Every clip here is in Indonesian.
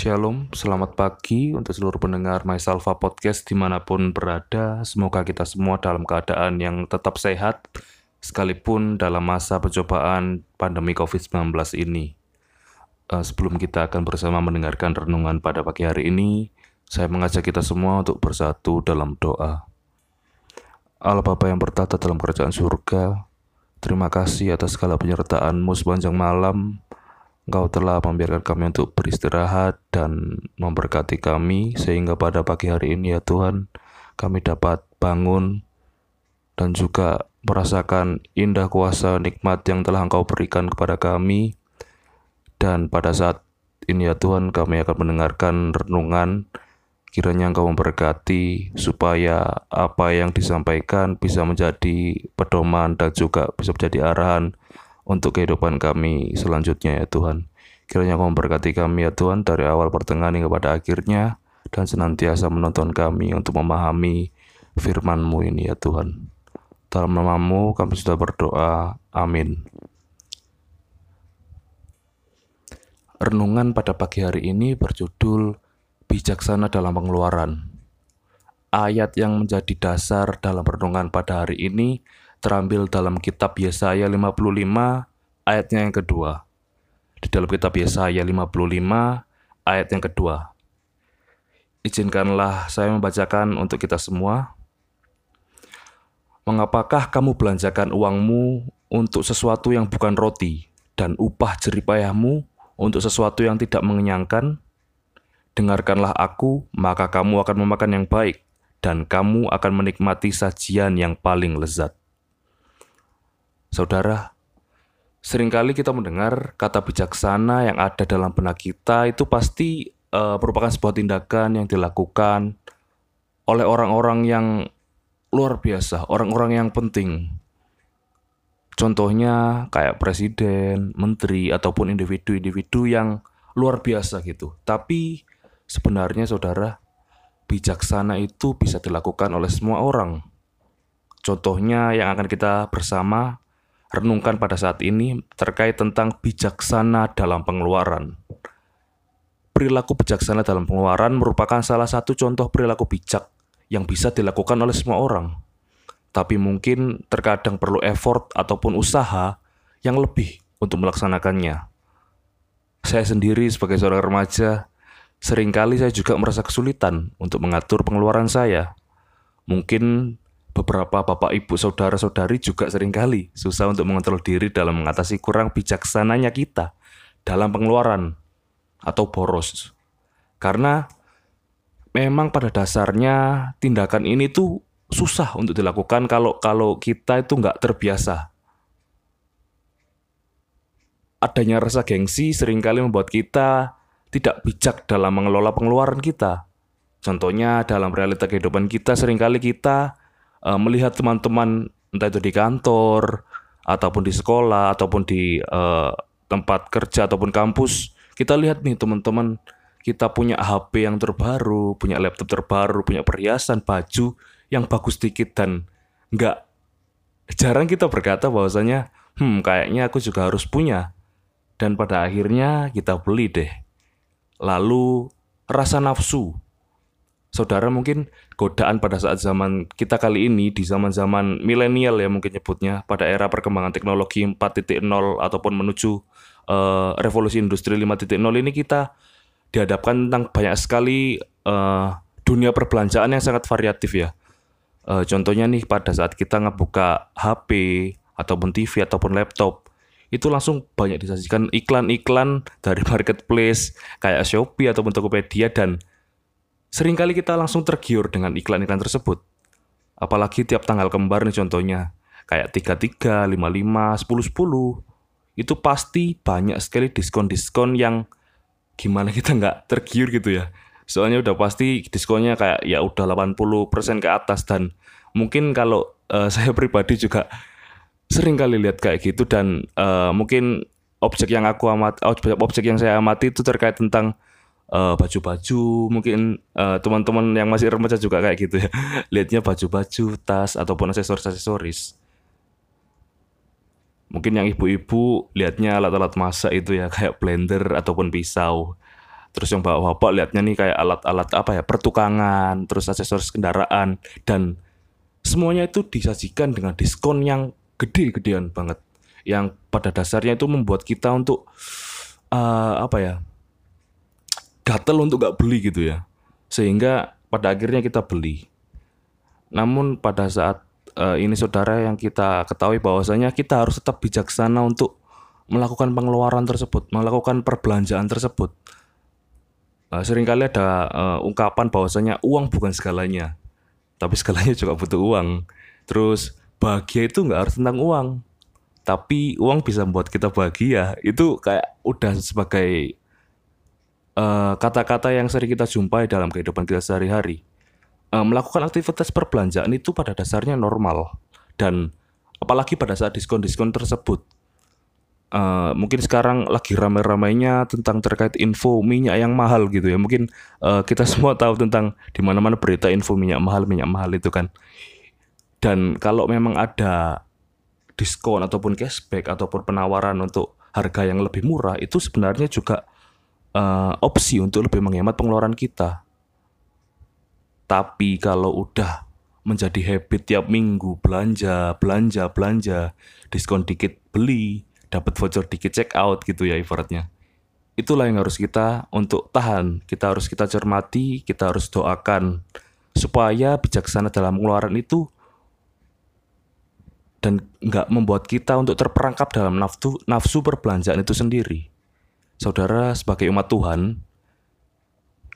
Shalom, selamat pagi untuk seluruh pendengar My Salva Podcast di mana pun berada. Semoga kita semua dalam keadaan yang tetap sehat, sekalipun dalam masa percobaan pandemi COVID-19 ini. Uh, sebelum kita akan bersama mendengarkan renungan pada pagi hari ini, saya mengajak kita semua untuk bersatu dalam doa. Allah Bapa yang bertata dalam kerajaan surga, terima kasih atas segala penyertaan-Mu sepanjang malam, Engkau telah membiarkan kami untuk beristirahat dan memberkati kami sehingga pada pagi hari ini ya Tuhan kami dapat bangun dan juga merasakan indah kuasa nikmat yang telah Engkau berikan kepada kami dan pada saat ini ya Tuhan kami akan mendengarkan renungan kiranya Engkau memberkati supaya apa yang disampaikan bisa menjadi pedoman dan juga bisa menjadi arahan untuk kehidupan kami selanjutnya ya Tuhan. Kiranya Kau memberkati kami ya Tuhan dari awal pertengahan hingga pada akhirnya dan senantiasa menonton kami untuk memahami firman-Mu ini ya Tuhan. Dalam namamu kami sudah berdoa. Amin. Renungan pada pagi hari ini berjudul Bijaksana dalam Pengeluaran. Ayat yang menjadi dasar dalam renungan pada hari ini terambil dalam kitab Yesaya 55 ayatnya yang kedua. Di dalam kitab Yesaya 55 ayat yang kedua. Izinkanlah saya membacakan untuk kita semua. Mengapakah kamu belanjakan uangmu untuk sesuatu yang bukan roti dan upah jeripayahmu untuk sesuatu yang tidak mengenyangkan? Dengarkanlah aku, maka kamu akan memakan yang baik, dan kamu akan menikmati sajian yang paling lezat. Saudara, sering kali kita mendengar kata bijaksana yang ada dalam benak kita itu pasti uh, merupakan sebuah tindakan yang dilakukan oleh orang-orang yang luar biasa, orang-orang yang penting. Contohnya kayak presiden, menteri, ataupun individu-individu yang luar biasa gitu. Tapi sebenarnya saudara, bijaksana itu bisa dilakukan oleh semua orang. Contohnya yang akan kita bersama renungkan pada saat ini terkait tentang bijaksana dalam pengeluaran. Perilaku bijaksana dalam pengeluaran merupakan salah satu contoh perilaku bijak yang bisa dilakukan oleh semua orang. Tapi mungkin terkadang perlu effort ataupun usaha yang lebih untuk melaksanakannya. Saya sendiri sebagai seorang remaja, sering kali saya juga merasa kesulitan untuk mengatur pengeluaran saya. Mungkin beberapa bapak ibu saudara-saudari juga sering kali susah untuk mengontrol diri dalam mengatasi kurang bijaksananya kita dalam pengeluaran atau boros. Karena memang pada dasarnya tindakan ini tuh susah untuk dilakukan kalau kalau kita itu nggak terbiasa. Adanya rasa gengsi sering kali membuat kita tidak bijak dalam mengelola pengeluaran kita. Contohnya dalam realita kehidupan kita sering kali kita uh, melihat teman-teman entah itu di kantor ataupun di sekolah ataupun di uh, tempat kerja ataupun kampus kita lihat nih teman-teman kita punya HP yang terbaru, punya laptop terbaru, punya perhiasan, baju yang bagus dikit dan nggak jarang kita berkata bahwasanya hmm kayaknya aku juga harus punya dan pada akhirnya kita beli deh. Lalu rasa nafsu saudara mungkin godaan pada saat zaman kita kali ini di zaman-zaman milenial ya mungkin nyebutnya pada era perkembangan teknologi 4.0 ataupun menuju uh, revolusi industri 5.0 ini kita dihadapkan tentang banyak sekali uh, dunia perbelanjaan yang sangat variatif ya. Uh, contohnya nih pada saat kita ngebuka HP ataupun TV ataupun laptop itu langsung banyak disajikan iklan-iklan dari marketplace kayak Shopee ataupun Tokopedia dan Seringkali kita langsung tergiur dengan iklan-iklan tersebut. Apalagi tiap tanggal kembar nih contohnya, kayak 33, 55, 10, 10. Itu pasti banyak sekali diskon-diskon yang gimana kita nggak tergiur gitu ya. Soalnya udah pasti diskonnya kayak ya udah 80% ke atas dan mungkin kalau uh, saya pribadi juga sering kali lihat kayak gitu dan uh, mungkin objek yang aku amat objek, objek yang saya amati itu terkait tentang eh, baju-baju mungkin uh, teman-teman yang masih remaja juga kayak gitu ya lihatnya baju-baju tas ataupun aksesoris-aksesoris mungkin yang ibu-ibu lihatnya alat-alat masak itu ya kayak blender ataupun pisau Terus yang bapak-bapak lihatnya nih kayak alat-alat apa ya, pertukangan, terus aksesoris kendaraan dan semuanya itu disajikan dengan diskon yang gede-gedean banget. Yang pada dasarnya itu membuat kita untuk uh, apa ya? Gatel untuk gak beli gitu ya. Sehingga pada akhirnya kita beli. Namun pada saat uh, ini saudara yang kita ketahui bahwasanya kita harus tetap bijaksana untuk melakukan pengeluaran tersebut, melakukan perbelanjaan tersebut. Uh, sering kali ada uh, ungkapan bahwasanya uang bukan segalanya, tapi segalanya juga butuh uang. Terus bahagia itu nggak harus tentang uang, tapi uang bisa membuat kita bahagia. Itu kayak udah sebagai kata-kata uh, yang sering kita jumpai dalam kehidupan kita sehari-hari. Uh, melakukan aktivitas perbelanjaan itu pada dasarnya normal dan apalagi pada saat diskon-diskon tersebut uh, mungkin sekarang lagi ramai-ramainya tentang terkait info minyak yang mahal gitu ya. Mungkin uh, kita semua tahu tentang di mana-mana berita info minyak mahal, minyak mahal itu kan. Dan kalau memang ada diskon ataupun cashback ataupun penawaran untuk harga yang lebih murah itu sebenarnya juga uh, opsi untuk lebih menghemat pengeluaran kita. Tapi kalau udah menjadi habit tiap minggu belanja, belanja, belanja, diskon dikit beli, dapat voucher dikit check out gitu ya ibaratnya. Itulah yang harus kita untuk tahan. Kita harus kita cermati, kita harus doakan supaya bijaksana dalam pengeluaran itu dan nggak membuat kita untuk terperangkap dalam nafsu nafsu perbelanjaan itu sendiri. Saudara sebagai umat Tuhan,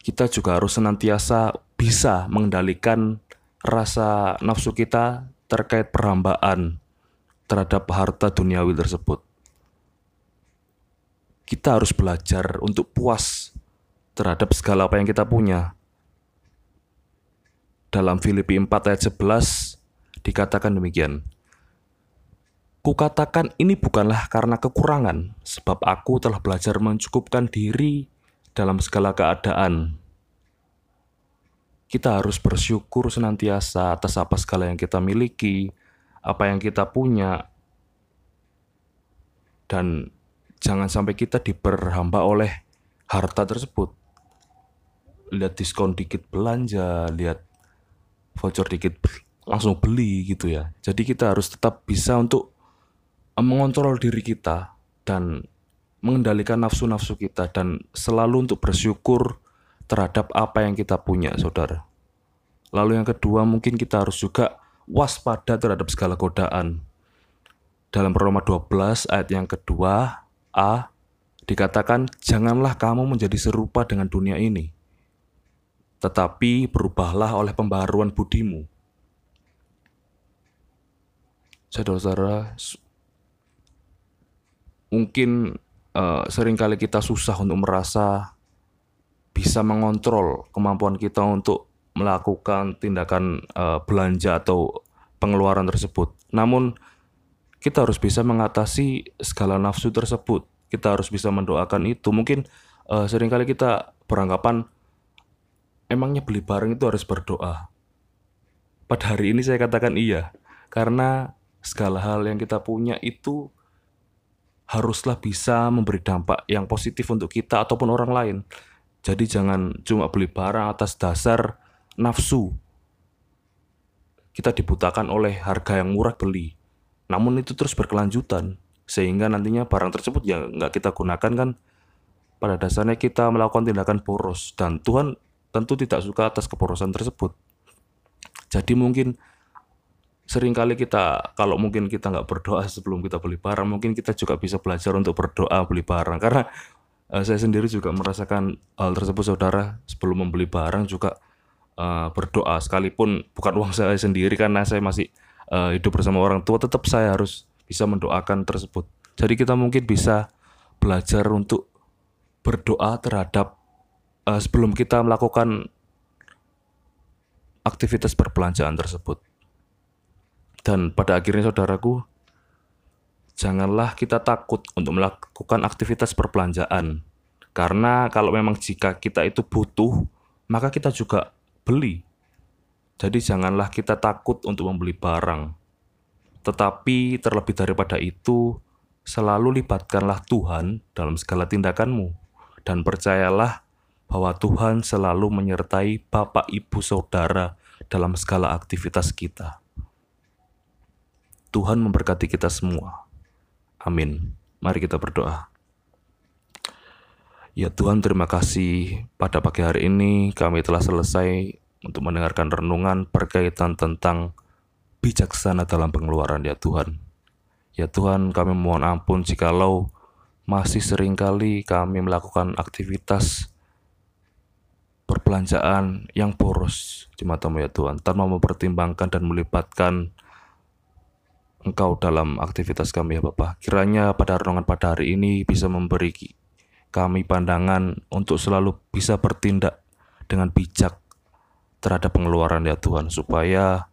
kita juga harus senantiasa bisa mengendalikan rasa nafsu kita terkait perhambaan terhadap harta duniawi tersebut kita harus belajar untuk puas terhadap segala apa yang kita punya. Dalam Filipi 4 ayat 11 dikatakan demikian. Kukatakan ini bukanlah karena kekurangan, sebab aku telah belajar mencukupkan diri dalam segala keadaan. Kita harus bersyukur senantiasa atas apa segala yang kita miliki, apa yang kita punya, dan jangan sampai kita diperhamba oleh harta tersebut. Lihat diskon dikit belanja, lihat voucher dikit langsung beli gitu ya. Jadi kita harus tetap bisa untuk mengontrol diri kita dan mengendalikan nafsu-nafsu kita dan selalu untuk bersyukur terhadap apa yang kita punya, saudara. Lalu yang kedua mungkin kita harus juga waspada terhadap segala godaan. Dalam Roma 12 ayat yang kedua, A. Dikatakan, janganlah kamu menjadi serupa dengan dunia ini, tetapi berubahlah oleh pembaharuan budimu. Saudara-saudara, mungkin uh, sering kali kita susah untuk merasa bisa mengontrol kemampuan kita untuk melakukan tindakan uh, belanja atau pengeluaran tersebut. Namun, kita harus bisa mengatasi segala nafsu tersebut. Kita harus bisa mendoakan itu. Mungkin uh, sering kali kita beranggapan emangnya beli barang itu harus berdoa. Pada hari ini saya katakan iya, karena segala hal yang kita punya itu haruslah bisa memberi dampak yang positif untuk kita ataupun orang lain. Jadi jangan cuma beli barang atas dasar nafsu. Kita dibutakan oleh harga yang murah beli namun itu terus berkelanjutan sehingga nantinya barang tersebut ya nggak kita gunakan kan pada dasarnya kita melakukan tindakan boros dan Tuhan tentu tidak suka atas keborosan tersebut. Jadi mungkin sering kali kita kalau mungkin kita nggak berdoa sebelum kita beli barang mungkin kita juga bisa belajar untuk berdoa beli barang karena uh, saya sendiri juga merasakan hal tersebut saudara sebelum membeli barang juga uh, berdoa sekalipun bukan uang saya sendiri karena saya masih uh, hidup bersama orang tua tetap saya harus bisa mendoakan tersebut. Jadi kita mungkin bisa belajar untuk berdoa terhadap uh, sebelum kita melakukan aktivitas perbelanjaan tersebut. Dan pada akhirnya saudaraku, janganlah kita takut untuk melakukan aktivitas perbelanjaan. Karena kalau memang jika kita itu butuh, maka kita juga beli jadi janganlah kita takut untuk membeli barang. Tetapi terlebih daripada itu, selalu libatkanlah Tuhan dalam segala tindakanmu. Dan percayalah bahwa Tuhan selalu menyertai Bapak, Ibu, Saudara dalam segala aktivitas kita. Tuhan memberkati kita semua. Amin. Mari kita berdoa. Ya Tuhan, terima kasih pada pagi hari ini kami telah selesai untuk mendengarkan renungan berkaitan tentang bijaksana dalam pengeluaran ya Tuhan. Ya Tuhan, kami mohon ampun jikalau masih sering kali kami melakukan aktivitas perbelanjaan yang boros di matamu ya Tuhan tanpa mempertimbangkan dan melibatkan Engkau dalam aktivitas kami ya Bapak. Kiranya pada renungan pada hari ini bisa memberi kami pandangan untuk selalu bisa bertindak dengan bijak terhadap pengeluaran ya Tuhan supaya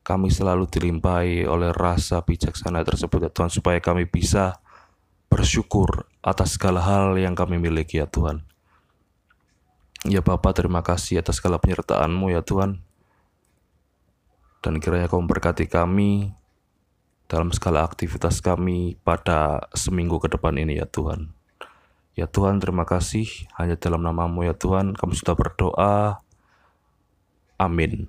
kami selalu dilimpahi oleh rasa bijaksana tersebut ya Tuhan supaya kami bisa bersyukur atas segala hal yang kami miliki ya Tuhan. Ya Bapak terima kasih atas segala penyertaan-Mu ya Tuhan. Dan kiranya kau memberkati kami dalam segala aktivitas kami pada seminggu ke depan ini ya Tuhan. Ya Tuhan terima kasih hanya dalam namamu ya Tuhan kami sudah berdoa. Amin.